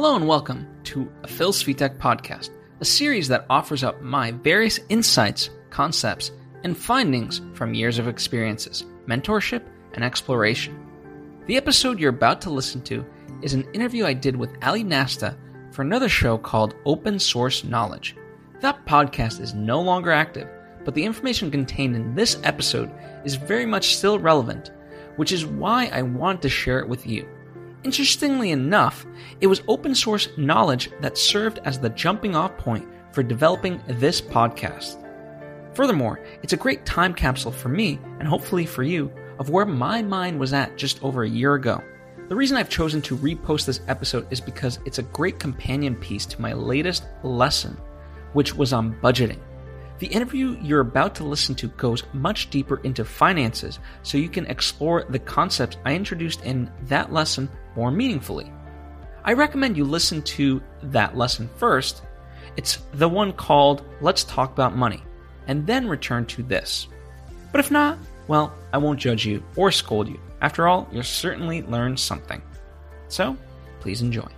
Hello and welcome to a Phil Svitek podcast, a series that offers up my various insights, concepts, and findings from years of experiences, mentorship, and exploration. The episode you're about to listen to is an interview I did with Ally Nasta for another show called Open Source Knowledge. That podcast is no longer active, but the information contained in this episode is very much still relevant, which is why I want to share it with you. Interestingly enough, it was open source knowledge that served as the jumping off point for developing this podcast. Furthermore, it's a great time capsule for me, and hopefully for you, of where my mind was at just over a year ago. The reason I've chosen to repost this episode is because it's a great companion piece to my latest lesson, which was on budgeting. The interview you're about to listen to goes much deeper into finances, so you can explore the concepts I introduced in that lesson more meaningfully. I recommend you listen to that lesson first. It's the one called Let's Talk About Money, and then return to this. But if not, well, I won't judge you or scold you. After all, you'll certainly learn something. So, please enjoy.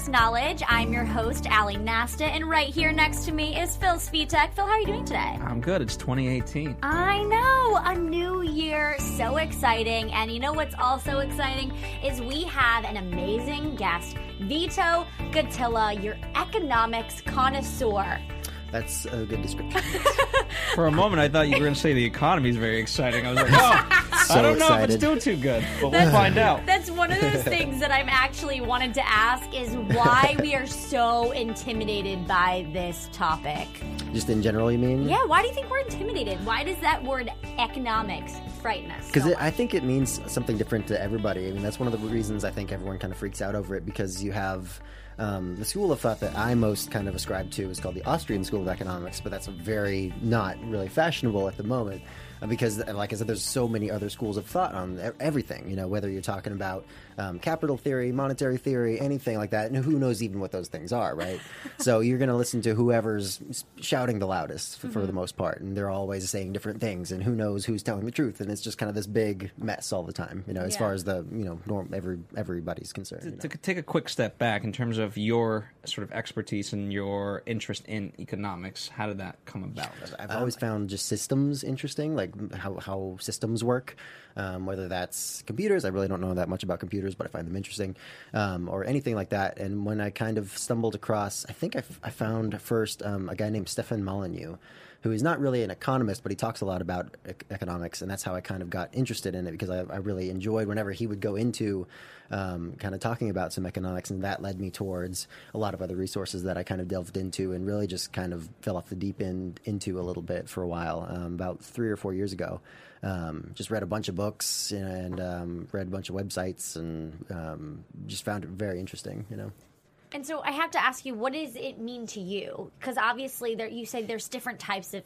Source Knowledge. I'm your host, Ally Nasta, and right here next to me is Phil Svitek. Phil, how are you doing today? I'm good. It's 2018. I know, a new year, so exciting. And you know what's also exciting is we have an amazing guest, Vito Gutilla, your economics connoisseur. That's a good description. For a moment, I thought you were going to say the economy is very exciting. I was like, oh, So I don't know if it's still too good, but we'll find out. That's one of those things that I'm actually wanted to ask is why we are so intimidated by this topic. Just in general, you mean? Yeah, why do you think we're intimidated? Why does that word economics frighten us? Because so I think it means something different to everybody. I mean, that's one of the reasons I think everyone kind of freaks out over it because you have um, the school of thought that I most kind of ascribe to is called the Austrian School of Economics, but that's a very not really fashionable at the moment. Because, like I said, there's so many other schools of thought on e- everything. You know, whether you're talking about um, capital theory, monetary theory, anything like that, and who knows even what those things are, right? so you're going to listen to whoever's shouting the loudest for, for the most part, and they're always saying different things, and who knows who's telling the truth, and it's just kind of this big mess all the time. You know, as Yeah. far as the you know norm every everybody's concerned. you know. to take a quick step back in terms of your sort of expertise and your interest in economics, how did that come about? I've always found just systems interesting, like how, how systems work. Um, whether that's computers, I really don't know that much about computers, but I find them interesting, um, or anything like that. And when I kind of stumbled across, I think I, f- I found first um, a guy named Stefan Molyneux, who is not really an economist, but he talks a lot about ec- economics, and that's how I kind of got interested in it because I, I really enjoyed whenever he would go into um, kind of talking about some economics, and that led me towards a lot of other resources that I kind of delved into and really just kind of fell off the deep end into a little bit for a while, um, about three or four years ago. Um, just read a bunch of books and um, read a bunch of websites and um, just found it very interesting, you know. And so I have to ask you, what does it mean to you? Because obviously, there you say there's different types of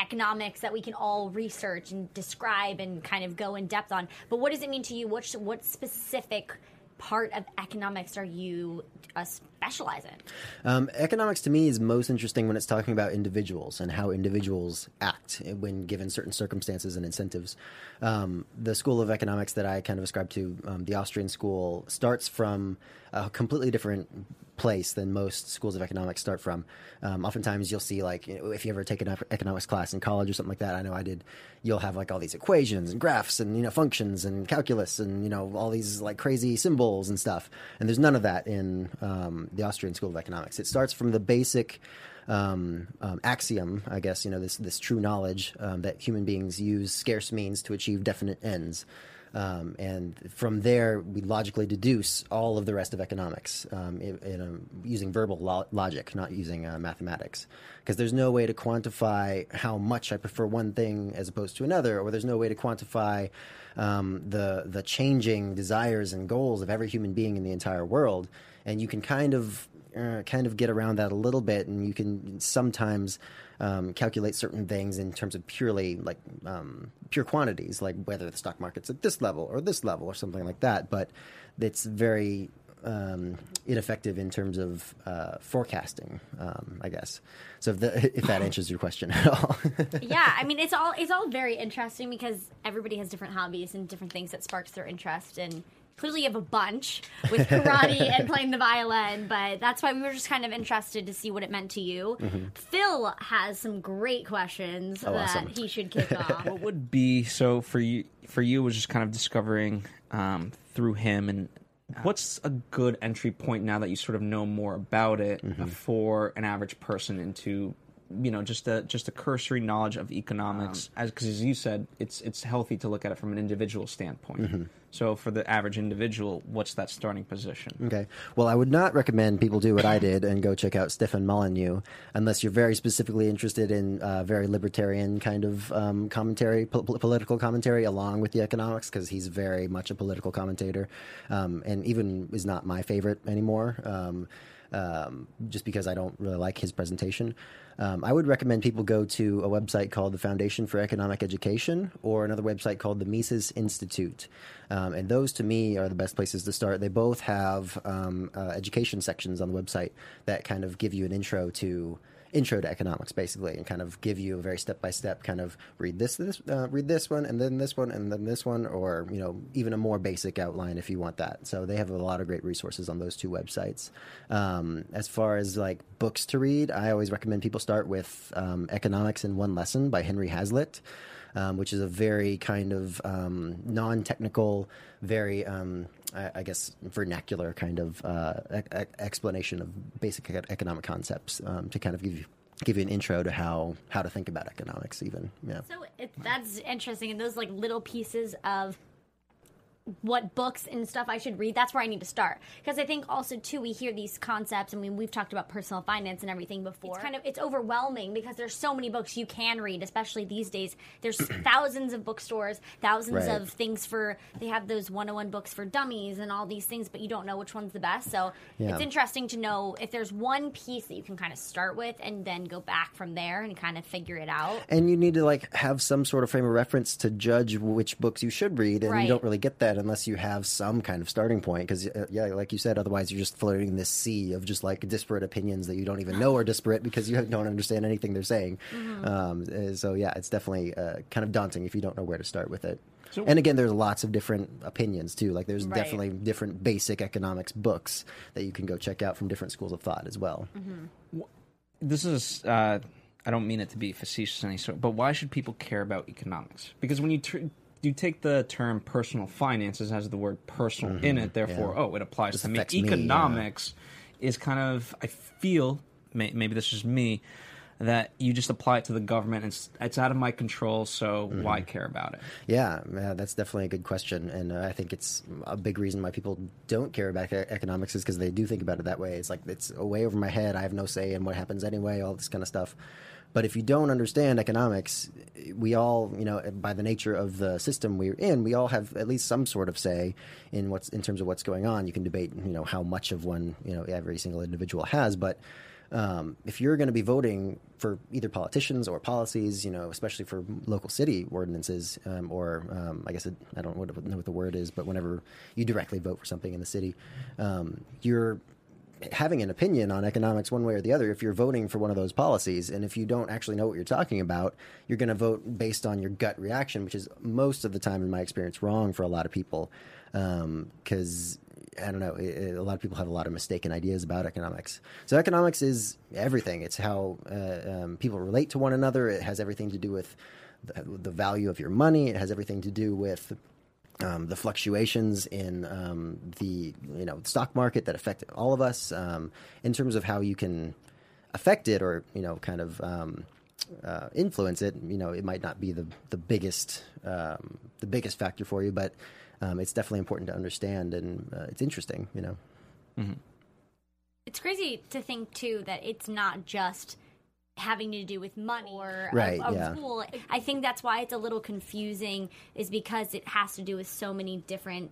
economics that we can all research and describe and kind of go in depth on. But what does it mean to you? What what specific part of economics are you uh, specialize in? Um, economics to me is most interesting when it's talking about individuals and how individuals act when given certain circumstances and incentives. Um, the school of economics that I kind of ascribe to, um, the Austrian school, starts from a completely different place than most schools of economics start from. Um, oftentimes, you'll see like if you ever take an economics class in college or something like that. I know I did. You'll have like all these equations and graphs and you know functions and calculus and you know all these like crazy symbols and stuff. And there's none of that in um, the Austrian School of Economics. It starts from the basic um, um, axiom, I guess you know this this true knowledge um, that human beings use scarce means to achieve definite ends. Um, and from there, we logically deduce all of the rest of economics um, in, in a, using verbal lo- logic, not using uh, mathematics. Because there's no way to quantify how much I prefer one thing as opposed to another, or there's no way to quantify um, the the changing desires and goals of every human being in the entire world. And you can kind of uh, kind of get around that a little bit, and you can sometimes um, calculate certain things in terms of purely like um, pure quantities, like whether the stock market's at this level or this level or something like that. But it's very um, ineffective in terms of uh, forecasting. Um, I guess. So if, the, if that answers your question at all. yeah, I mean it's all it's all very interesting because everybody has different hobbies and different things that sparks their interest and clearly you have a bunch with karate and playing the violin, but that's why we were just kind of interested to see what it meant to you. Mm-hmm. Phil has some great questions Oh, that awesome. he should kick off. what would be so for you for you was just kind of discovering um, through him and what's a good entry point now that you sort of know more about it Mm-hmm. for an average person into you know just a just a cursory knowledge of economics as because as you said it's it's healthy to look at it from an individual standpoint Mm-hmm. So for the average individual what's that starting position Okay. Well, I would not recommend people do what I did and go check out Stefan Molyneux unless you're very specifically interested in uh, very libertarian kind of um, commentary, po- political commentary, along with the economics, because he's very much a political commentator, um, and even is not my favorite anymore. Um, um, just because I don't really like his presentation. Um, I would recommend people go to a website called the Foundation for Economic Education or another website called the Mises Institute. Um, and those to me are the best places to start. They both have um, uh, education sections on the website that kind of give you an intro to intro to economics basically and kind of give you a very step by step kind of read this this uh, read this one and then this one and then this one or you know even a more basic outline if you want that. So they have a lot of great resources on those two websites. Um, as far as like books to read i always recommend people start with um, economics in one lesson by henry hazlitt um, which is a very kind of um, non-technical, very, um, I, guess, vernacular kind of uh, e- explanation of basic economic concepts um, to kind of give you give you an intro to how how to think about economics. Even yeah. So it, that's interesting, and those like little pieces of what books and stuff I should read. That's where I need to start because I think also too we hear these concepts. I mean, we've talked about personal finance and everything before. It's kind of it's overwhelming because there's so many books you can read, especially these days. There's thousands of bookstores, thousands Right. of things for. They have those 101 books for dummies and all these things, but you don't know which one's the best. So Yeah. it's interesting to know if there's one piece that you can kind of start with and then go back from there and kind of figure it out. and you need to like have some sort of frame of reference to judge which books you should read and Right. you don't really get that unless you have some kind of starting point because uh, yeah like you said otherwise you're just floating this sea of just like disparate opinions that you don't even know are disparate because you don't understand anything they're saying Mm-hmm. um, uh, so yeah it's definitely uh, kind of daunting if you don't know where to start with it So- and again there's lots of different opinions too like there's Right. definitely different basic economics books that you can go check out from different schools of thought as well this is uh, I don't mean it to be facetious in any sort, but why should people care about economics? Because when you tr- you take the term personal finances has the word personal in it, therefore, Mm-hmm. yeah. oh, it applies This to me. me, yeah. Economics is kind of I feel may- maybe this is me that you just apply it to the government. It's it's out of my control, so Mm-hmm. why care about it? Yeah, yeah, that's definitely a good question, and uh, I think it's a big reason why people don't care about economics is because they do think about it that way. It's like it's way over my head. I have no say in what happens anyway. All this kind of stuff. But if you don't understand economics, we all, you know, by the nature of the system we're in, we all have at least some sort of say in what's in terms of what's going on. You can debate, you know, how much of one, you know, every single individual has, but um, if you're going to be voting for either politicians or policies, you know, especially for local city ordinances, um, or um, I guess it, I don't know what, the word is, but whenever you directly vote for something in the city, um, you're having an opinion on economics one way or the other if you're voting for one of those policies and if you don't actually know what you're talking about you're going to vote based on your gut reaction which is most of the time in my experience wrong for a lot of people because I don't know. It- a lot of people have a lot of mistaken ideas about economics. So economics is everything. It's how uh, um, people relate to one another. It has everything to do with the, the value of your money. It has everything to do with um, the fluctuations in um, the you know stock market that affect all of us. Um, in terms of how you can affect it or you know kind of um, uh, influence it, you know, it might not be the the biggest um, the biggest factor for you, but um, it's definitely important to understand, and uh, it's interesting, you know. It's crazy to think too that it's not just having to do with money or a- Right, a, yeah. rule. I think that's why it's a little confusing is because it has to do with so many different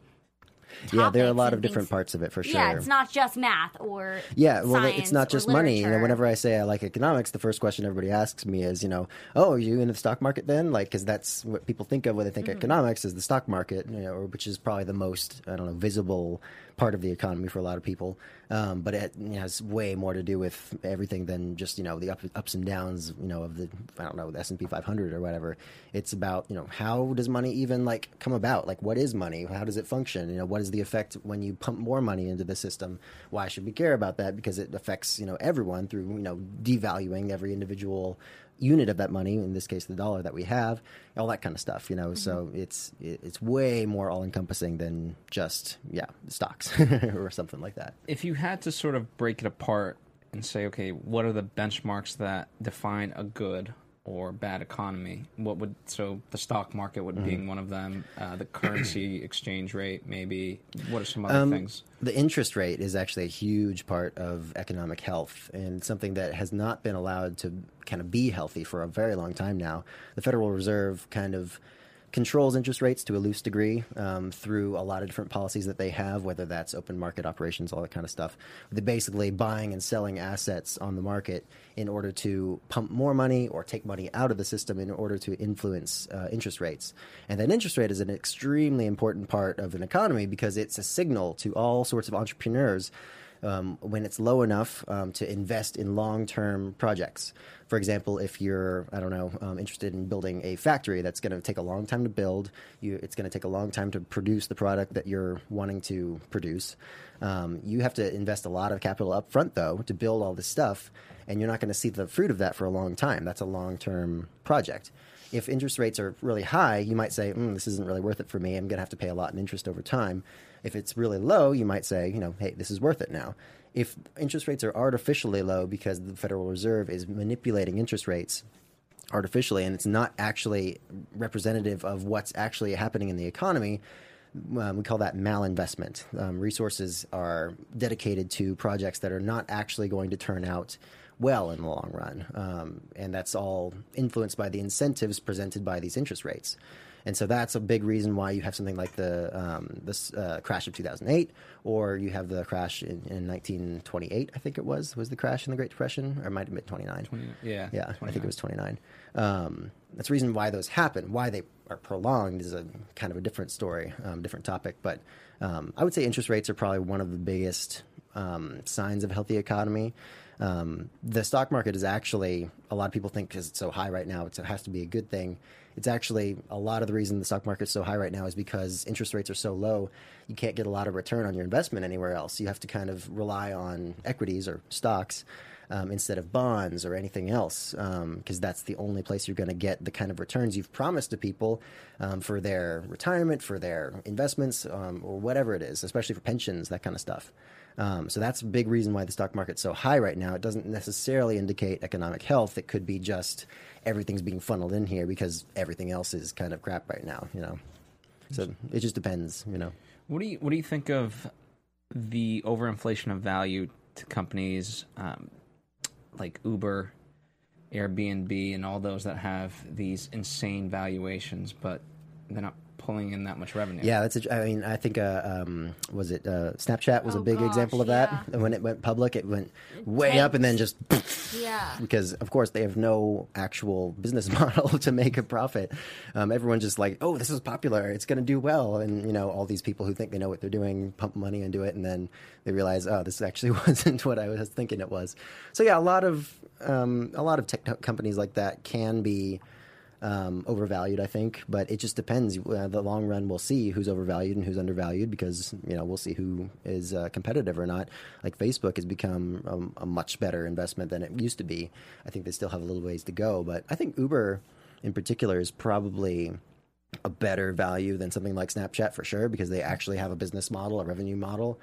yeah, there are a lot of different parts of it for sure. Yeah, it's not just math or Yeah, well, it's not just money. You know, whenever I say I like economics, the first question everybody asks me is, you know, oh, are you in the stock market then? Like, because that's what people think of when they think Mm-hmm. economics is the stock market, you know, which is probably the most, I don't know, visible part of the economy for a lot of people. Um, but it you know, has way more to do with everything than just you know the up, ups and downs, you know, of the I don't know the S and P 500 or whatever. It's about you know how does money even like come about? Like, what is money? How does it function? You know, what is the effect when you pump more money into the system? Why should we care about that? Because it affects you know everyone through you know devaluing every individual unit of that money in this case the dollar that we have all that kind of stuff you know so it's it's way more all encompassing than just yeah stocks or something like that if you had to sort of break it apart and say, okay, what are the benchmarks that define a good or bad economy? What would so the stock market would being one of them, uh, the currency exchange rate, maybe. What are some other Um, things? The interest rate is actually a huge part of economic health and something that has not been allowed to kind of be healthy for a very long time now. The Federal Reserve kind of controls interest rates to a loose degree um, through a lot of different policies that they have, whether that's open market operations, all that kind of stuff. They're basically buying and selling assets on the market in order to pump more money or take money out of the system in order to influence uh, interest rates. And that interest rate is an extremely important part of an economy because it's a signal to all sorts of entrepreneurs um, when it's low enough um, to invest in long-term projects. For example, if you're, I don't know, um, interested in building a factory that's going to take a long time to build, you, it's going to take a long time to produce the product that you're wanting to produce. Um, you have to invest a lot of capital up front, though, to build all this stuff, and you're not going to see the fruit of that for a long time. That's a long-term project if interest rates are really high, you might say, mm, "This isn't really worth it for me. I'm going to have to pay a lot in interest over time." If it's really low, you might say, "You know, hey, this is worth it now." If interest rates are artificially low because the Federal Reserve is manipulating interest rates artificially and it's not actually representative of what's actually happening in the economy, um, we call that malinvestment. Um, resources are dedicated to projects that are not actually going to turn out well in the long run. Um, and that's all influenced by the incentives presented by these interest rates. And so that's a big reason why you have something like the um, this uh, crash of 2008, or you have the crash in, in 1928. I think it was was the crash in the Great Depression, or it might have been 29. yeah, Yeah, I think it was 29. Um, that's the reason why those happen. Why they are prolonged is a kind of a different story, um, different topic. But um, I would say interest rates are probably one of the biggest um, signs of a healthy economy. Um, the stock market is actually a lot of people think because it's so high right now, it has to be a good thing. It's actually a lot of the reason the stock market is so high right now is because interest rates are so low. You can't get a lot of return on your investment anywhere else. You have to kind of rely on equities or stocks um, instead of bonds or anything else, because that's the only place you're going to get the kind of returns you've promised to people um, for their retirement, for their investments, um, or whatever it is, especially for pensions, that kind of stuff. Um, so that's a big reason why the stock market's so high right now. It doesn't necessarily indicate economic health. It could be just everything's being funneled in here because everything else is kind of crap right now. You know, so it just depends. You know. What do you What do you think of the overinflation of value to companies um, like Uber, Airbnb, and all those that have these insane valuations, but they're not pulling in that much revenue? Yeah, that's. A, I mean, I think uh, um, was it uh, Snapchat was a Oh, big gosh, example of that. And when it went public, it went way up and then just Yeah. because, of course, they have no actual business model to make a profit. Um, everyone's just like, "Oh, this is popular. It's going to do well," and you know, all these people who think they know what they're doing pump money into it, and then they realize, "Oh, this actually wasn't what I was thinking it was." So yeah, a lot of um, a lot of tech companies like that can be um, overvalued, I think. But it just depends. Uh, the long run, we'll see who's overvalued and who's undervalued because you know we'll see who is uh, competitive or not. Like Facebook has become um, a much better investment than it used to be. I think they still have a little ways to go, but I think Uber, in particular, is probably a better value than something like Snapchat for sure because they actually have a business model, a revenue model.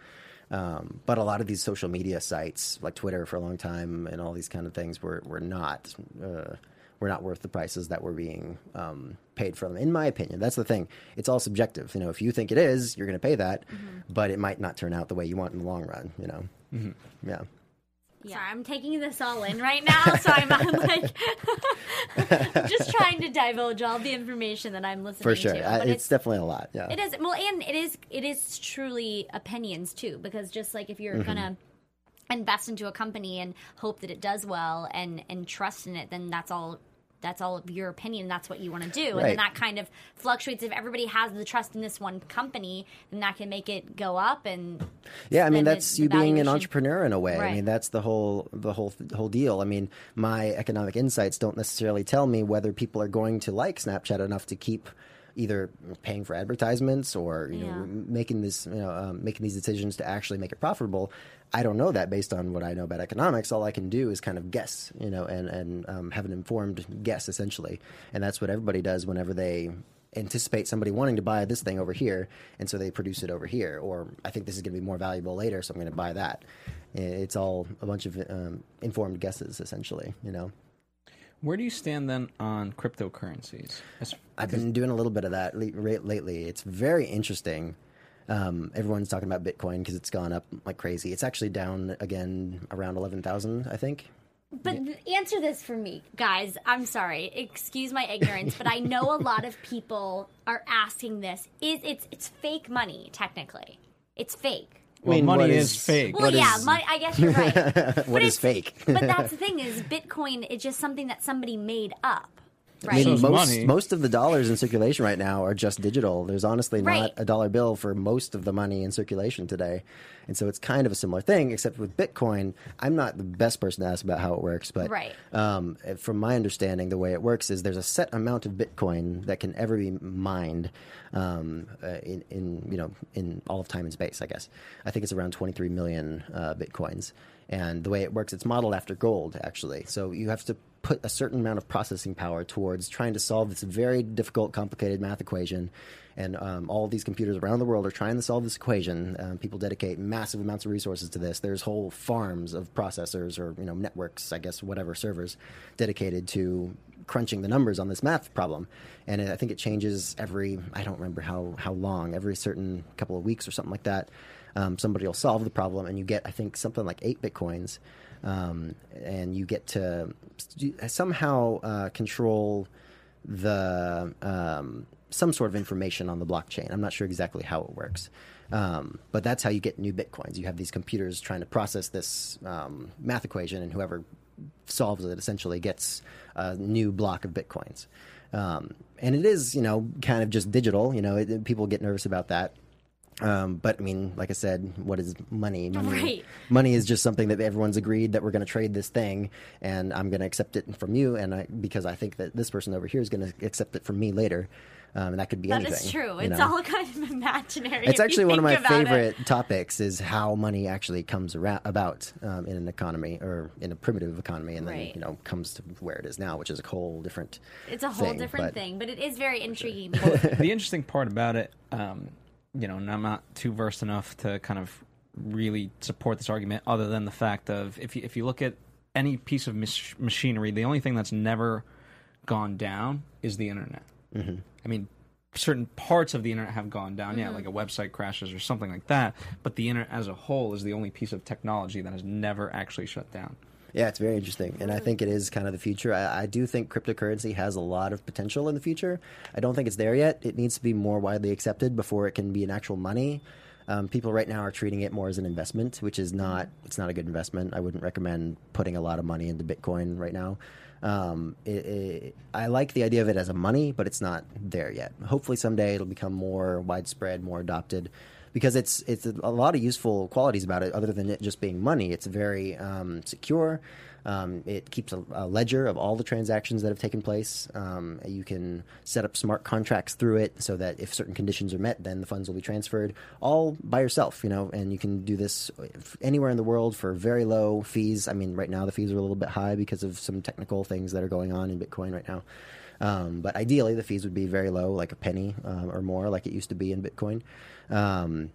Um, but a lot of these social media sites, like Twitter for a long time, and all these kind of things, were were not uh, were not worth the prices that were being um, paid for them. In my opinion, that's the thing. It's all subjective. You know, if you think it is, you're going to pay that, but it might not turn out the way you want in the long run. You know, yeah. Sorry, I'm taking this all in right now, so I'm, I'm like just trying to divulge all the information that I'm listening to. For sure, to. I, But it's, definitely a lot. Yeah, It is well, and it is it is truly opinions too, because just like if you're Mm-hmm. gonna invest into a company and hope that it does well and and trust in it, then that's all. That's all of your opinion. That's what you want to do, and then that kind of fluctuates. If everybody has the trust in this one company, then that can make it go up. And Yeah, I mean that's the you being an entrepreneur in a way. I mean that's the whole the whole whole deal. I mean my economic insights don't necessarily tell me whether people are going to like Snapchat enough to keep either paying for advertisements or you Yeah. know making this you know um, making these decisions to actually make it profitable. I don't know that based on what I know about economics. All I can do is kind of guess, you know, and and um, have an informed guess essentially, and that's what everybody does whenever they anticipate somebody wanting to buy this thing over here, and so they produce it over here. Or I think this is going to be more valuable later, so I'm going to buy that. It's all a bunch of um, informed guesses, essentially. You know, Where do you stand then on cryptocurrencies? As- I've been doing a little bit of that le- ra- lately. It's very interesting. Um, everyone's talking about Bitcoin because it's gone up like crazy. It's actually down again around eleven thousand, I think. But answer this for me, guys. I'm sorry. Excuse my ignorance, but I know a lot of people are asking this. Is it's it's fake money technically? It's fake. Well, mean, money what is, is- fake. Well, What yeah, is- money, I guess you're right. What But is it's- fake? but that's the thing is Bitcoin is just something that somebody made up, I right? So mean, is most money. most of the dollars in circulation right now are just digital. There's honestly Right. not a dollar bill for most of the money in circulation today, and so it's kind of a similar thing. Except with Bitcoin, I'm not the best person to ask about how it works, but Right. um, from my understanding, the way it works is there's a set amount of Bitcoin that can ever be mined um, uh, in, in you know in all of time and space. I guess I think it's around 23 million uh, bitcoins. And the way it works, it's modeled after gold, actually. So you have to put a certain amount of processing power towards trying to solve this very difficult, complicated math equation. And um, all these computers around the world are trying to solve this equation. Um, people dedicate massive amounts of resources to this. There's whole farms of processors or you know networks, I guess, whatever servers dedicated to crunching the numbers on this math problem. And I think it changes every I don't remember how how long every certain couple of weeks or something like that. Um, somebody will solve the problem, and you get I think something like eight bitcoins, um, and you get to somehow uh, control the um, some sort of information on the blockchain. I'm not sure exactly how it works, um, but that's how you get new bitcoins. You have these computers trying to process this um, math equation, and whoever solves it essentially gets a new block of bitcoins. Um, and it is, you know, kind of just digital. You know, it, people get nervous about that. Um, but I mean, like I said, what is money? Money, Right. money is just something that everyone's agreed that we're going to trade this thing, and I'm going to accept it from you, and I, because I think that this person over here is going to accept it from me later, um, and that could be That anything. is true. It's know? all kind of imaginary. It's actually one of my think about it. favorite topics is how money actually comes around about um, in an economy or in a primitive economy, and then you know comes to where it is now, which is a whole different. It's a whole thing, different but- thing, but it is very intriguing. because- the interesting part about it, um, you know, and I'm not too versed enough to kind of really support this argument, other than the fact of if you, if you look at any piece of mach- machinery, the only thing that's never gone down is the internet. Mm-hmm. I mean, certain parts of the internet have gone down, yeah, like a website crashes or something like that. But the internet as a whole is the only piece of technology that has never actually shut down. Yeah, it's very interesting, and I think it is kind of the future. I, I do think cryptocurrency has a lot of potential in the future. I don't think it's there yet. It needs to be more widely accepted before it can be an actual money. Um, people right now are treating it more as an investment, which is not. It's not a good investment. I wouldn't recommend putting a lot of money into Bitcoin right now. Um, it, it, I like the idea of it as a money, but it's not there yet. Hopefully, someday it'll become more widespread, more adopted because it's it's a lot of useful qualities about it other than it just being money. It's very um, secure. Um, it keeps a, a ledger of all the transactions that have taken place. Um, you can set up smart contracts through it so that if certain conditions are met, then the funds will be transferred all by yourself. You know, and you can do this anywhere in the world for very low fees. I mean, right now the fees are a little bit high because of some technical things that are going on in Bitcoin right now. Um, but ideally, the fees would be very low, like a penny um, or more, like it used to be in Bitcoin. Um,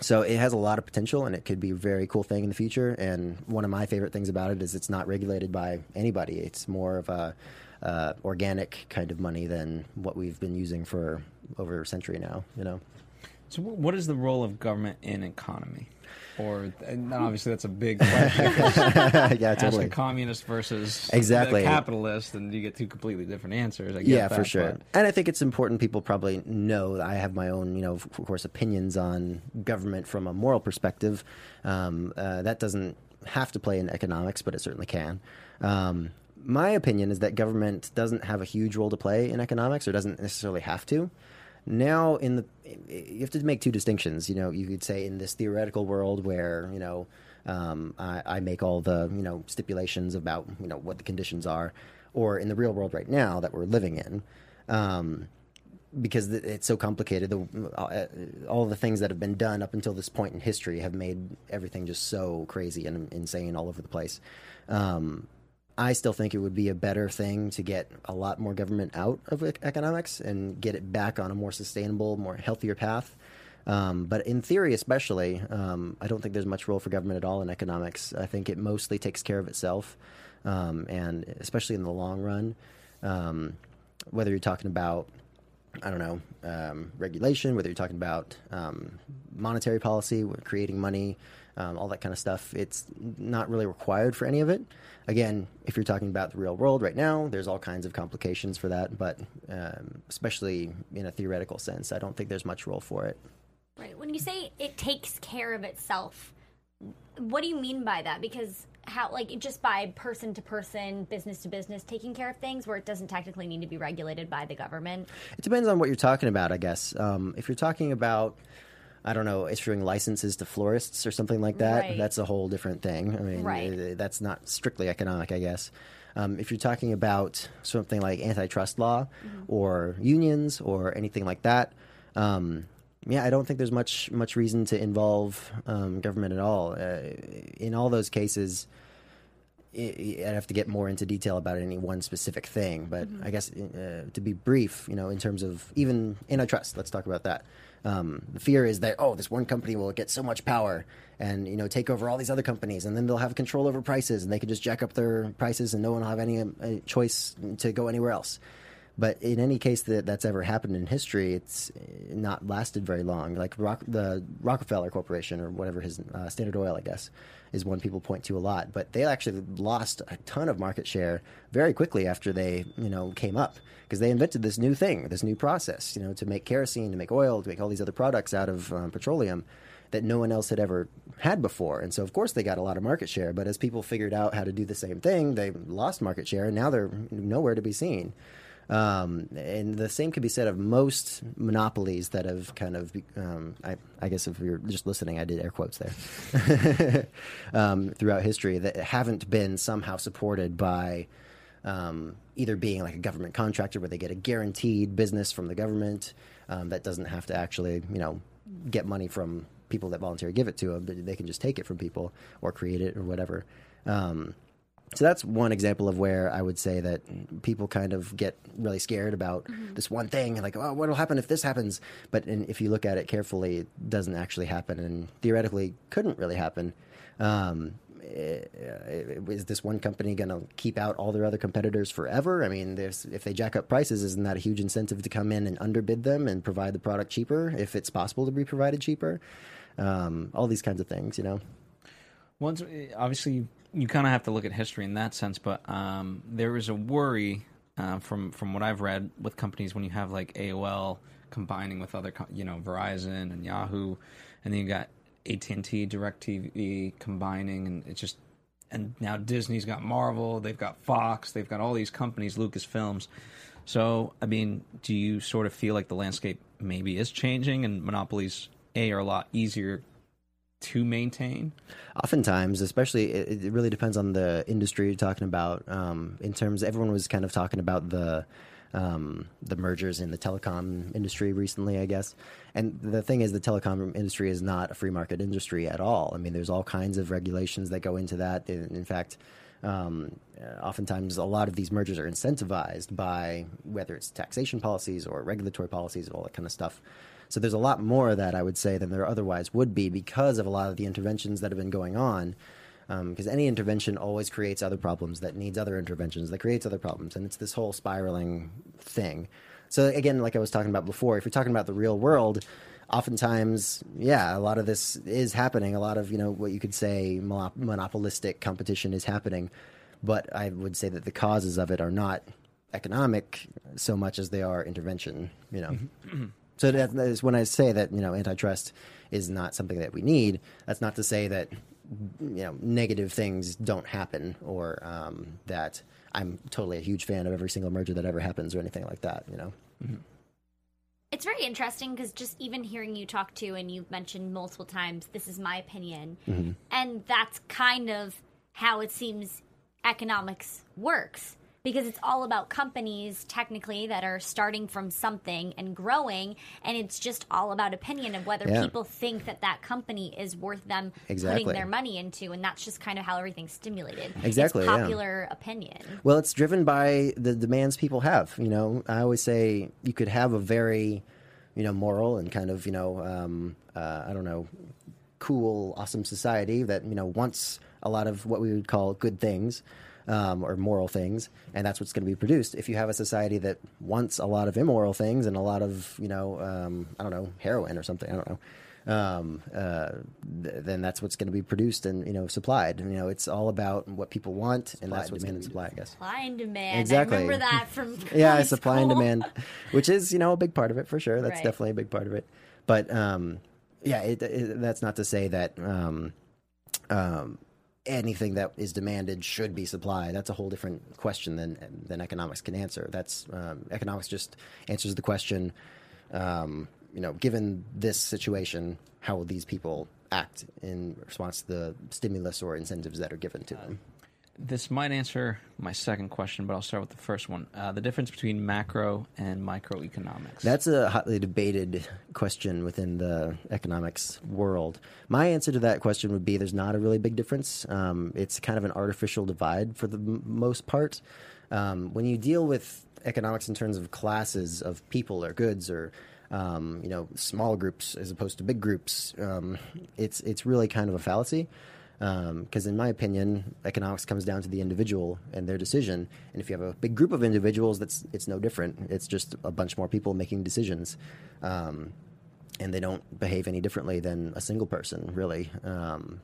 so it has a lot of potential, and it could be a very cool thing in the future. And one of my favorite things about it is it's not regulated by anybody. It's more of a uh, organic kind of money than what we've been using for over a century now. You know. So, what is the role of government in economy? or and obviously that's a big question. yeah, Ask totally. a communist versus Exactly. a capitalist, and you get two completely different answers. I get yeah, that, for sure. but- And I think it's important people probably know that I have my own, you know, of course, opinions on government from a moral perspective. Um, uh, that doesn't have to play in economics, but it certainly can. Um, my opinion is that government doesn't have a huge role to play in economics, or doesn't necessarily have to. Now, in the you have to make two distinctions. You know, you could say in this theoretical world where you know um, I, I make all the you know stipulations about you know what the conditions are, or in the real world right now that we're living in. Um, because it's so complicated. The, uh, all the things that have been done up until this point in history have made everything just so crazy and insane all over the place. Um, I still think it would be a better thing to get a lot more government out of economics and get it back on a more sustainable, more healthier path. Um, but in theory, especially, um, I don't think there's much role for government at all in economics. I think it mostly takes care of itself, um, and especially in the long run. Um, whether you're talking about I don't know, um, regulation, whether you're talking about um, monetary policy, creating money, um, all that kind of stuff. It's not really required for any of it. Again, if you're talking about the real world right now, there's all kinds of complications for that, but um, especially in a theoretical sense, I don't think there's much role for it. Right. When you say it takes care of itself, what do you mean by that? Because how, like, just by person to person, business to business, taking care of things where it doesn't technically need to be regulated by the government? It depends on what you're talking about, I guess. Um, if you're talking about, I don't know, issuing licenses to florists or something like that, Right. that's a whole different thing. I mean, Right. uh, that's not strictly economic, I guess. Um, if you're talking about something like antitrust law or unions or anything like that, um, yeah, I don't think there's much much reason to involve um, government at all. Uh, in all those cases, I- I'd have to get more into detail about any one specific thing, but I guess uh, to be brief, you know, in terms of even antitrust, let's talk about that. Um, the fear is that oh, this one company will get so much power and you know take over all these other companies, and then they'll have control over prices, and they can just jack up their prices, and no one will have any uh, choice to go anywhere else. But in any case that that's ever happened in history, it's uh, not lasted very long. Like Rock, the Rockefeller Corporation or whatever his uh, Standard Oil, I guess, is one people point to a lot. But they actually lost a ton of market share very quickly after they, you know, came up because they invented this new thing, this new process, you know, to make kerosene, to make oil, to make all these other products out of um, petroleum that no one else had ever had before. And so, of course, they got a lot of market share. But as people figured out how to do the same thing, they lost market share, and now they're nowhere to be seen. Um, and the same could be said of most monopolies that have kind of, um, I, I guess if you're just listening, I did air quotes there, um, throughout history that haven't been somehow supported by um, either being like a government contractor where they get a guaranteed business from the government um, that doesn't have to actually, you know, get money from people that voluntarily give it to them, they can just take it from people or create it or whatever. Um, so that's one example of where I would say that people kind of get really scared about this one thing, like, oh, what'll happen if this happens? But in, if you look at it carefully, it doesn't actually happen, and theoretically couldn't really happen. Um, eh, eh, is this one company going to keep out all their other competitors forever? I mean, there's, if they jack up prices, isn't that a huge incentive to come in and underbid them and provide the product cheaper if it's possible to be provided cheaper? Um, all these kinds of things, you know. Once, obviously, you, kind of have to look at history in that sense, but um, there is a worry uh, from from what I've read with companies when you have like AOL combining with other, you know, Verizon and Yahoo, and then you got AT and T, Directv combining, and it's just and now Disney's got Marvel, they've got Fox, they've got all these companies, Lucasfilms. So, I mean, do you sort of feel like the landscape maybe is changing and monopolies a are a lot easier to maintain? Oftentimes, especially, it, it really depends on the industry you're talking about. Um, in terms, everyone was kind of talking about the um, the mergers in the telecom industry recently, I guess. And the thing is, the telecom industry is not a free market industry at all. I mean, there's all kinds of regulations that go into that. In, fact, um, oftentimes a lot of these mergers are incentivized by whether it's taxation policies or regulatory policies, all that kind of stuff. So there's a lot more of that, I would say, than there otherwise would be because of a lot of the interventions that have been going on. Um, because any intervention always creates other problems that needs other interventions that creates other problems, and it's this whole spiraling thing. So again, like I was talking about before, if you're talking about the real world, oftentimes, yeah, a lot of this is happening. A lot of you know what you could say monop- monopolistic competition is happening, but I would say that the causes of it are not economic so much as they are intervention. You know, mm-hmm. so that that is when I say that you know antitrust is not something that we need. That's not to say that you know negative things don't happen or um, that I'm totally a huge fan of every single merger that ever happens or anything like that. You know. It's very interesting because just even hearing you talk to, and you've mentioned multiple times, this is my opinion. And that's kind of how it seems economics works because it's all about companies technically that are starting from something and growing and it's just all about opinion of whether Yeah. people think that that company is worth them Exactly. putting their money into and that's just kind of how everything's stimulated Exactly, it's yeah. popular opinion Well, it's driven by the demands people have. You know, I always say you could have a very, you know, moral and kind of, you know, um, uh, I don't know, cool, awesome society that you know wants a lot of what we would call good things. Um, or moral things, and that's what's going to be produced. If you have a society that wants a lot of immoral things and a lot of, you know, um, I don't know, heroin or something, I don't know, um, uh, th- then that's what's going to be produced and you know supplied. You know, it's all about what people want, and that's what's going to supply, I guess. supply and demand Exactly. i remember that from yeah, high supply and demand, which is you know a big part of it for sure. That's Right. definitely a big part of it. But um, yeah, it, it, that's not to say that um, um, anything that is demanded should be supplied. That's a whole different question than than economics can answer. That's um, economics just answers the question. Um, you know, given this situation, how will these people act in response to the stimulus or incentives that are given to them? This might answer my second question, but I'll start with the first one. Uh, the difference between macro and microeconomics. That's a hotly debated question within the economics world. My answer to that question would be there's not a really big difference. Um, it's kind of an artificial divide for the m- most part. Um, when you deal with economics in terms of classes of people or goods or um, you know small groups as opposed to big groups, um, it's it's really kind of a fallacy because in my opinion, economics comes down to the individual and their decision. And if you have a big group of individuals, that's it's no different. It's just a bunch more people making decisions, um, and they don't behave any differently than a single person. Really, um,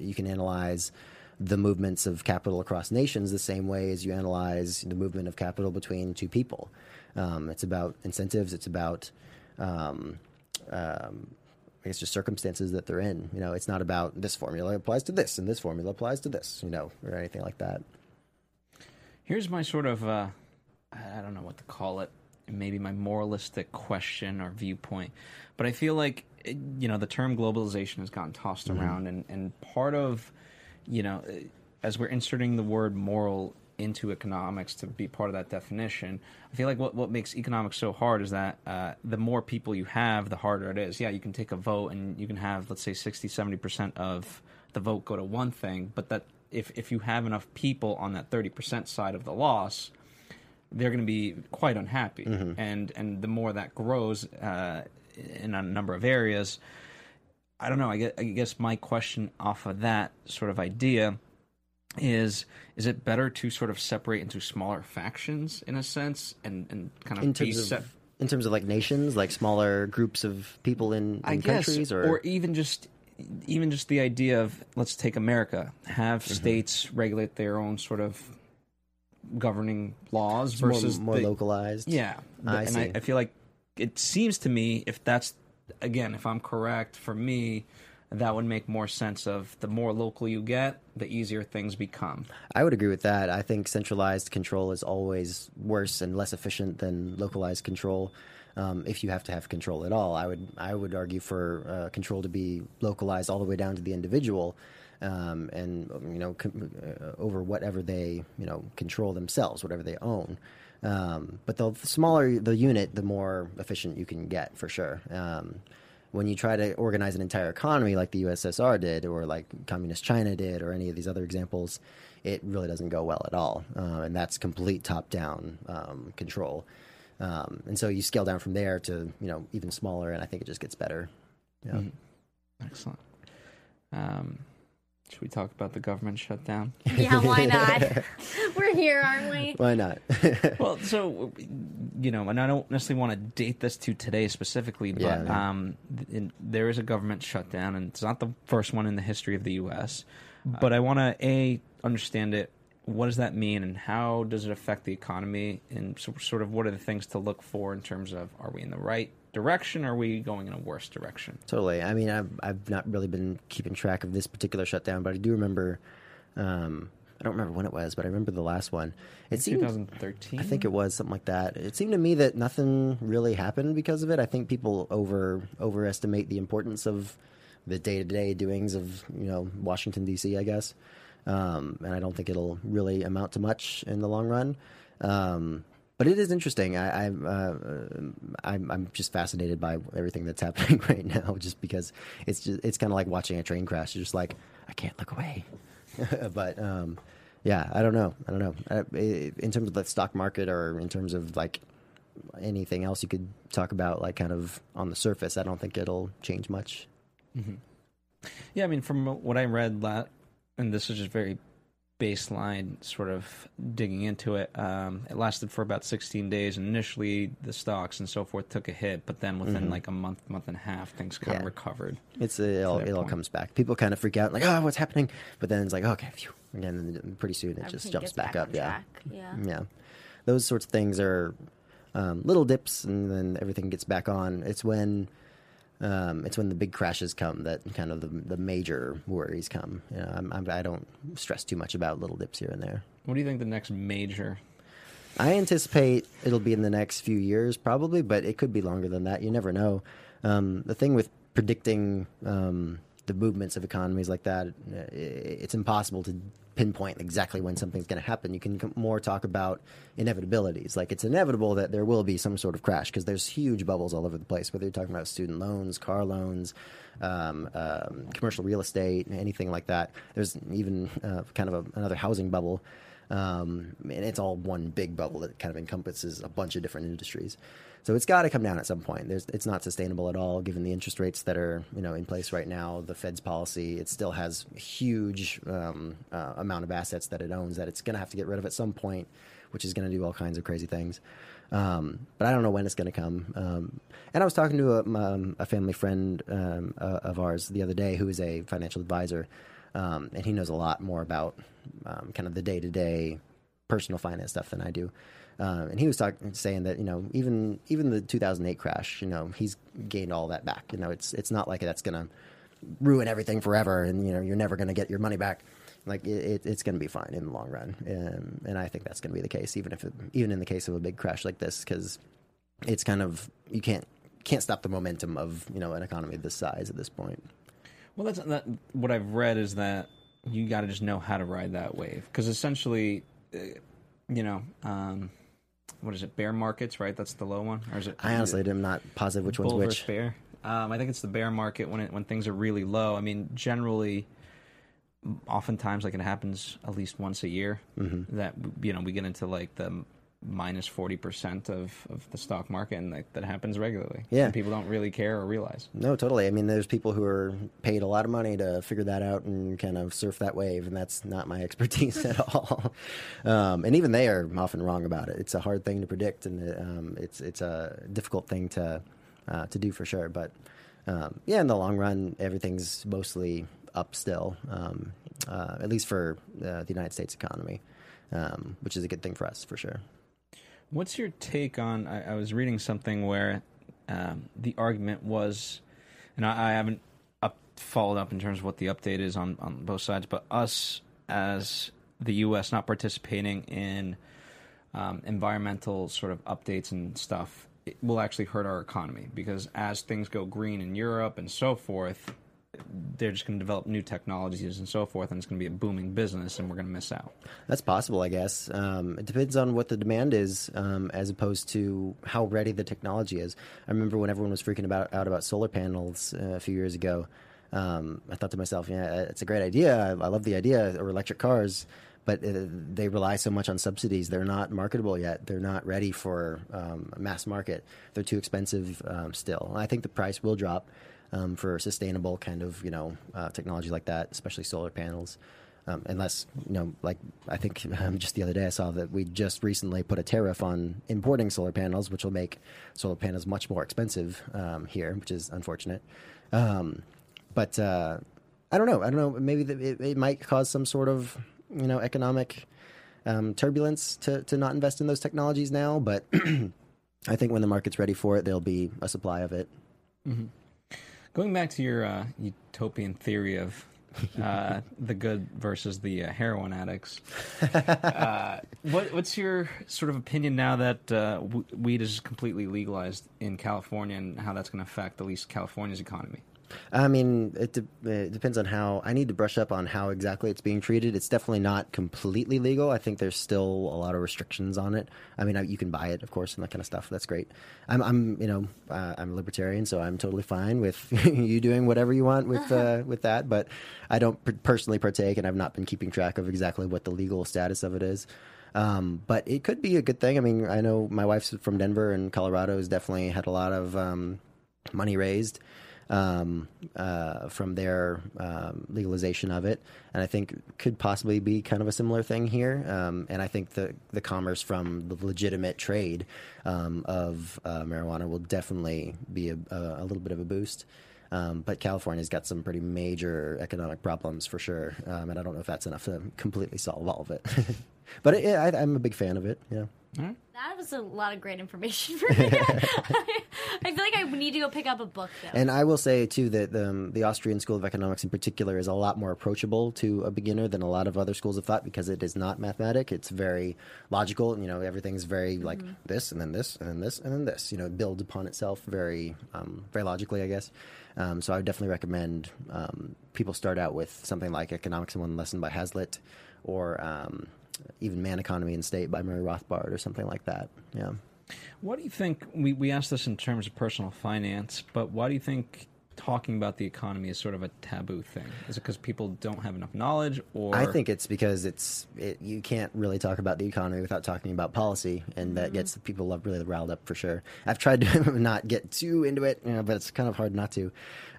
you can analyze the movements of capital across nations the same way as you analyze the movement of capital between two people. Um, it's about incentives. It's about um, um, I guess just circumstances that they're in. You know, it's not about this formula applies to this and this formula applies to this. You know, or anything like that. Here's my sort of, uh, I don't know what to call it, maybe my moralistic question or viewpoint. But I feel like, you know, the term globalization has gotten tossed around, and, and part of, you know, as we're inserting the word moral into economics to be part of that definition, I feel like what, what makes economics so hard is that uh, the more people you have, the harder it is. Yeah, you can take a vote and you can have, let's say, 60, 70% of the vote go to one thing, but that if, if you have enough people on that 30% side of the loss, they're going to be quite unhappy. And, and the more that grows uh, in a number of areas, I don't know. I guess, I guess my question off of that sort of idea is is it better to sort of separate into smaller factions in a sense and, and kind of In be terms of in terms of like nations, like smaller groups of people in, in I guess, countries, or, or even just even just the idea of let's take America, have Mm-hmm. states regulate their own sort of governing laws more, versus more the- localized. Yeah, I and see. I, I feel like it seems to me if that's again if I'm correct for me. That would make more sense. Of the more local you get, the easier things become. I would agree with that. I think centralized control is always worse and less efficient than localized control. Um, if you have to have control at all, I would I would argue for uh, control to be localized all the way down to the individual, um, and you know com- uh, over whatever they you know control themselves, whatever they own. Um, but the smaller the unit, the more efficient you can get for sure. When you try to organize an entire economy like the USSR did, or like communist China did, or any of these other examples, it really doesn't go well at all. Uh, and that's complete top-down um, control. Um, and so you scale down from there to you know even smaller, and I think it just gets better. Yeah. Excellent. Um, Should we talk about the government shutdown? Yeah, why not? We're here, aren't we? Why not? well, so you know, and I don't necessarily want to date this to today specifically, but Yeah, yeah. um, in, there is a government shutdown, and it's not the first one in the history of the U.S. But I want to a understand it. What does that mean, and how does it affect the economy? And so, sort of, what are the things to look for in terms of are we in the right direction? Or are we going in a worse direction? Totally. I mean, I've, I've not really been keeping track of this particular shutdown, but I do remember. Um, I don't remember when it was, but I remember the last one. It seemed, 2013. I think it was something like that. It seemed to me that nothing really happened because of it. I think people over overestimate the importance of the day to day doings of you know Washington D.C. I guess, um, and I don't think it'll really amount to much in the long run. Um, but it is interesting. I, I'm, uh, I'm I'm just fascinated by everything that's happening right now, just because it's just it's kind of like watching a train crash. You're just like I can't look away. but um, yeah, I don't know. I don't know. Uh, in terms of the stock market, or in terms of like anything else you could talk about, like kind of on the surface, I don't think it'll change much. Yeah, I mean, from what I read, la- and this is just very baseline, sort of digging into it. Um, it lasted for about 16 days. Initially, the stocks and so forth took a hit, but then within like a month, month and a half, things kind of recovered. It's it all that it all comes back. People kind of freak out, like, oh, what's happening? But then it's like, okay, phew. and then pretty soon it just jumps gets back, up. Yeah, track. Yeah. yeah. Those sorts of things are um, little dips, and then everything gets back on. It's when um, it's when the big crashes come that kind of the, the major worries come. You know, I'm, I'm, I don't stress too much about little dips here and there. What do you think the next major? I anticipate it'll be in the next few years, probably, but it could be longer than that. You never know. Um, the thing with predicting um, the movements of economies like that, uh, it's impossible to pinpoint exactly when something's going to happen. You can more talk about inevitabilities. Like it's inevitable that there will be some sort of crash because there's huge bubbles all over the place. Whether you're talking about student loans, car loans, um, um, commercial real estate, anything like that. There's even uh, kind of a, another housing bubble. Um, and it's all one big bubble that kind of encompasses a bunch of different industries. So it's got to come down at some point. There's, it's not sustainable at all, given the interest rates that are you know in place right now. The Fed's policy, it still has huge um, uh, amount of assets that it owns that it's going to have to get rid of at some point, which is going to do all kinds of crazy things. Um, but I don't know when it's going to come. Um, and I was talking to a, um, a family friend um, uh, of ours the other day who is a financial advisor, um, and he knows a lot more about kind of the day to day personal finance stuff than I do. Uh, and he was talking, saying that you know even even the 2008 crash, you know, he's gained all that back. You know, it's it's not like that's going to ruin everything forever, and you know you're never going to get your money back. Like it, it, it's going to be fine in the long run, um, and I think that's going to be the case, even if it, even in the case of a big crash like this, because it's kind of you can't can't stop the momentum of you know an economy this size at this point. Well, that's that. What I've read is that you got to just know how to ride that wave because essentially, uh, you know, um, what is it? Bear markets, right? That's the low one, or is it? I honestly am not positive which one's which. bear. Um, I think it's the bear market when it, when things are really low. I mean, generally, oftentimes, like it happens at least once a year. Mm-hmm. That you know we get into like the minus forty percent of, of the stock market, and like, that happens regularly. Yeah. and people don't really care or realize. No, totally. I mean, there's people who are paid a lot of money to figure that out and kind of surf that wave, and that's not my expertise at all. Um, and even they are often wrong about it. It's a hard thing to predict, and um, it's it's a difficult thing to uh, to do for sure. But um, yeah, in the long run, everything's mostly up still, um, uh, at least for uh, the United States economy, um, which is a good thing for us for sure. What's your take on? I, I was reading something where um, the argument was, and I, I haven't up, followed up in terms of what the update is on, on both sides, but us as the U.S. not participating in um, environmental sort of updates and stuff will actually hurt our economy because as things go green in Europe and so forth, they're just going to develop new technologies and so forth, and it's going to be a booming business, and we're going to miss out. That's possible, I guess. Um, it depends on what the demand is, um, as opposed to how ready the technology is. I remember when everyone was freaking about out about solar panels uh, a few years ago. Um, I thought to myself, yeah, it's a great idea. I, I love the idea, or electric cars, but uh, they rely so much on subsidies. They're not marketable yet. They're not ready for um, mass market. They're too expensive um, still. I think the price will drop. Um, for sustainable kind of you know uh, technology like that, especially solar panels. Um, unless you know, like I think um, just the other day I saw that we just recently put a tariff on importing solar panels, which will make solar panels much more expensive um, here, which is unfortunate. Um, but uh, I don't know. I don't know. Maybe the, it, it might cause some sort of you know economic um, turbulence to to not invest in those technologies now. But I think when the market's ready for it, there'll be a supply of it. Going back to your uh, utopian theory of uh, the good versus the uh, heroin addicts, uh, what, what's your sort of opinion now that uh, w- weed is completely legalized in California and how that's going to affect at least California's economy? I mean, it, de- it depends on how. I need to brush up on how exactly it's being treated. It's definitely not completely legal. I think there's still a lot of restrictions on it. I mean, I, you can buy it, of course, and that kind of stuff. That's great. I'm, I'm you know, uh, I'm a libertarian, so I'm totally fine with you doing whatever you want with uh, with that. But I don't per- personally partake, and I've not been keeping track of exactly what the legal status of it is. Um, but it could be a good thing. I mean, I know my wife's from Denver, and Colorado has definitely had a lot of um, money raised um, uh, from their um, legalization of it, and I think could possibly be kind of a similar thing here. Um, and I think the the commerce from the legitimate trade um, of uh, marijuana will definitely be a, a, little bit of a boost. Um, but California's got some pretty major economic problems for sure, um, and I don't know if that's enough to completely solve all of it. but it, I, I'm a big fan of it. Yeah. That was a lot of great information for me. I feel like I need to go pick up a book though. And I will say too that um, the Austrian School of Economics in particular is a lot more approachable to a beginner than a lot of other schools of thought because it is not mathematic. It's very logical. You know, everything's very like this and then this and then this and then this. You know, it builds upon itself very, um, very logically, I guess. Um, so I would definitely recommend um, people start out with something like Economics in One Lesson by Hazlitt, or um, even Man, Economy, and State by Murray Rothbard, or something like that. Yeah. What do you think? We, we asked this in terms of personal finance, but why do you think talking about the economy is sort of a taboo thing? Is it because people don't have enough knowledge, or I think it's because it's it, you can't really talk about the economy without talking about policy, and that gets people really riled up for sure. I've tried to not get too into it, you know, but it's kind of hard not to.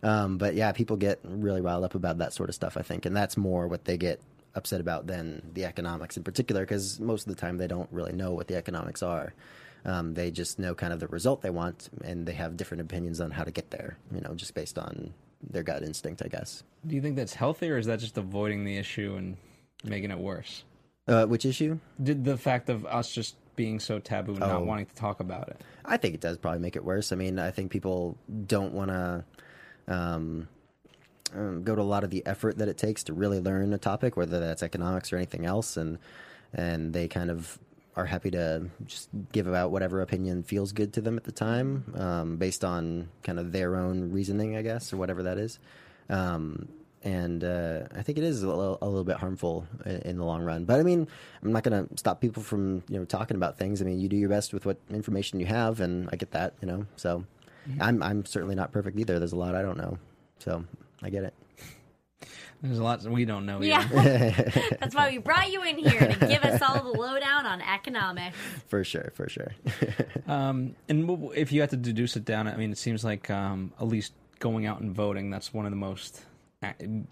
Um, but yeah, people get really riled up about that sort of stuff. I think, and that's more what they get upset about than the economics in particular, because most of the time they don't really know what the economics are. Um, they just know kind of the result they want, and they have different opinions on how to get there. You know, just based on their gut instinct, I guess. do you think that's healthy, or is that just avoiding the issue and making it worse? Uh, which issue? Did the fact of us just being so taboo and not Oh. wanting to talk about it? I think it does probably make it worse. I mean, I think people don't want to um, um, go to a lot of the effort that it takes to really learn a topic, whether that's economics or anything else, and and they kind of are happy to just give out whatever opinion feels good to them at the time, um, based on kind of their own reasoning, I guess, or whatever that is. Um, and uh, I think it is a little, a little bit harmful in, in the long run. But I mean, I'm not going to stop people from you know talking about things. I mean, you do your best with what information you have, and I get that, you know. So I'm I'm certainly not perfect either. There's a lot I don't know, so I get it. There's a lot we don't know. yeah, that's why we brought you in here to give us all the lowdown on economics. For sure, for sure. Um, and if you had to deduce it down, I mean, it seems like um, at least going out and voting, that's one of the most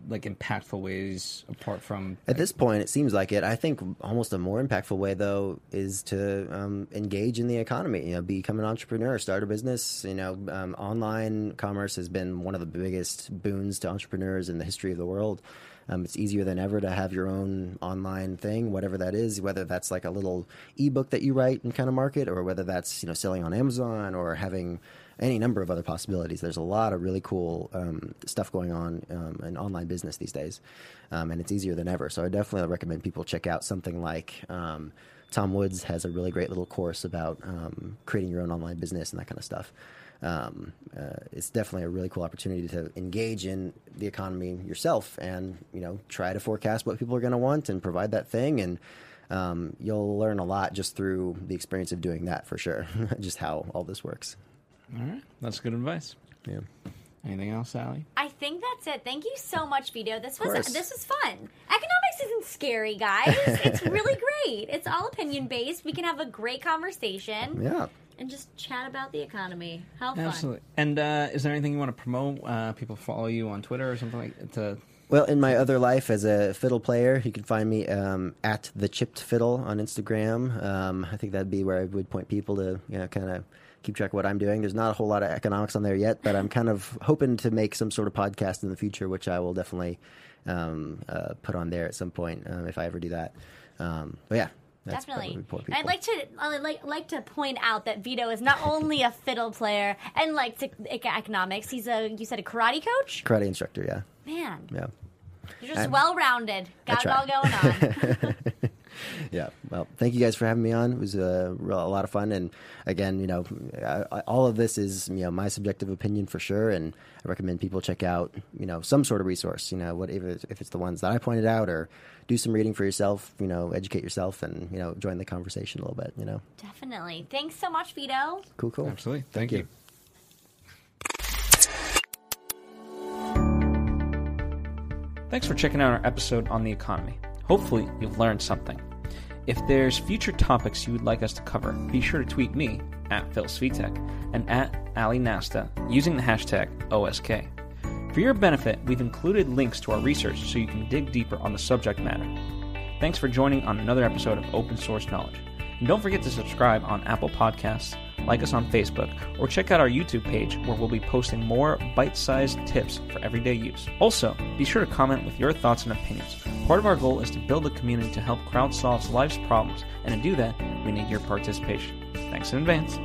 like impactful ways apart from At this point, it seems like it. I think almost a more impactful way, though, is to um, engage in the economy. You know, become an entrepreneur, start a business. You know, um, online commerce has been one of the biggest boons to entrepreneurs in the history of the world. Um, it's easier than ever to have your own online thing, whatever that is. Whether that's like a little ebook that you write and kind of market, or whether that's you know selling on Amazon or having any number of other possibilities. There's a lot of really cool um, stuff going on um, in online business these days, um, and it's easier than ever. So I definitely recommend people check out something like um, Tom Woods has a really great little course about um, creating your own online business and that kind of stuff. Um, uh, it's definitely a really cool opportunity to engage in the economy yourself, and you know try to forecast what people are going to want and provide that thing and. Um, you'll learn a lot just through the experience of doing that for sure. just how all this works. All right, that's good advice. Yeah. Anything else, Ally? I think that's it. Thank you so much, Vito. This was course. this was fun. Economics isn't scary, guys. It's really great. It's all opinion based. We can have a great conversation. Yeah. and just chat about the economy. How fun! Absolutely. And uh, is there anything you want to promote? Uh, people follow you on Twitter or something like to. Well, in my other life as a fiddle player, you can find me um, at the Chipped Fiddle on Instagram. Um, I think that'd be where I would point people to, you know, kind of keep track of what I'm doing. There's not a whole lot of economics on there yet, but I'm kind of hoping to make some sort of podcast in the future, which I will definitely um, uh, put on there at some point um, if I ever do that. Um, but yeah. That's Definitely. I'd like to I'd like like to point out that Vito is not only a fiddle player and likes ec- economics. He's a you said a karate coach. karate instructor. Yeah, Man, yeah. you're just well rounded. Got it all going on. Yeah. Well, thank you guys for having me on. It was a, real- a lot of fun. And again, you know, I, I, all of this is, you know, my subjective opinion for sure. And I recommend people check out, you know, some sort of resource, you know, whatever, if it's the ones that I pointed out or do some reading for yourself, you know, educate yourself and, you know, join the conversation a little bit, you know. Definitely. Thanks so much, Vito. Cool, cool. Absolutely. Thank, you. Thanks for checking out our episode on the economy. Hopefully, you've learned something. If there's future topics you would like us to cover, be sure to tweet me at Phil Svitek and at Ally Nasta using the hashtag OSK. For your benefit, we've included links to our research so you can dig deeper on the subject matter. Thanks for joining on another episode of Open Source Knowledge. And don't forget to subscribe on Apple Podcasts, like us on Facebook, or check out our YouTube page where we'll be posting more bite sized tips for everyday use. Also, be sure to comment with your thoughts and opinions. Part of our goal is to build a community to help crowd solve life's problems, and to do that, we need your participation. Thanks in advance.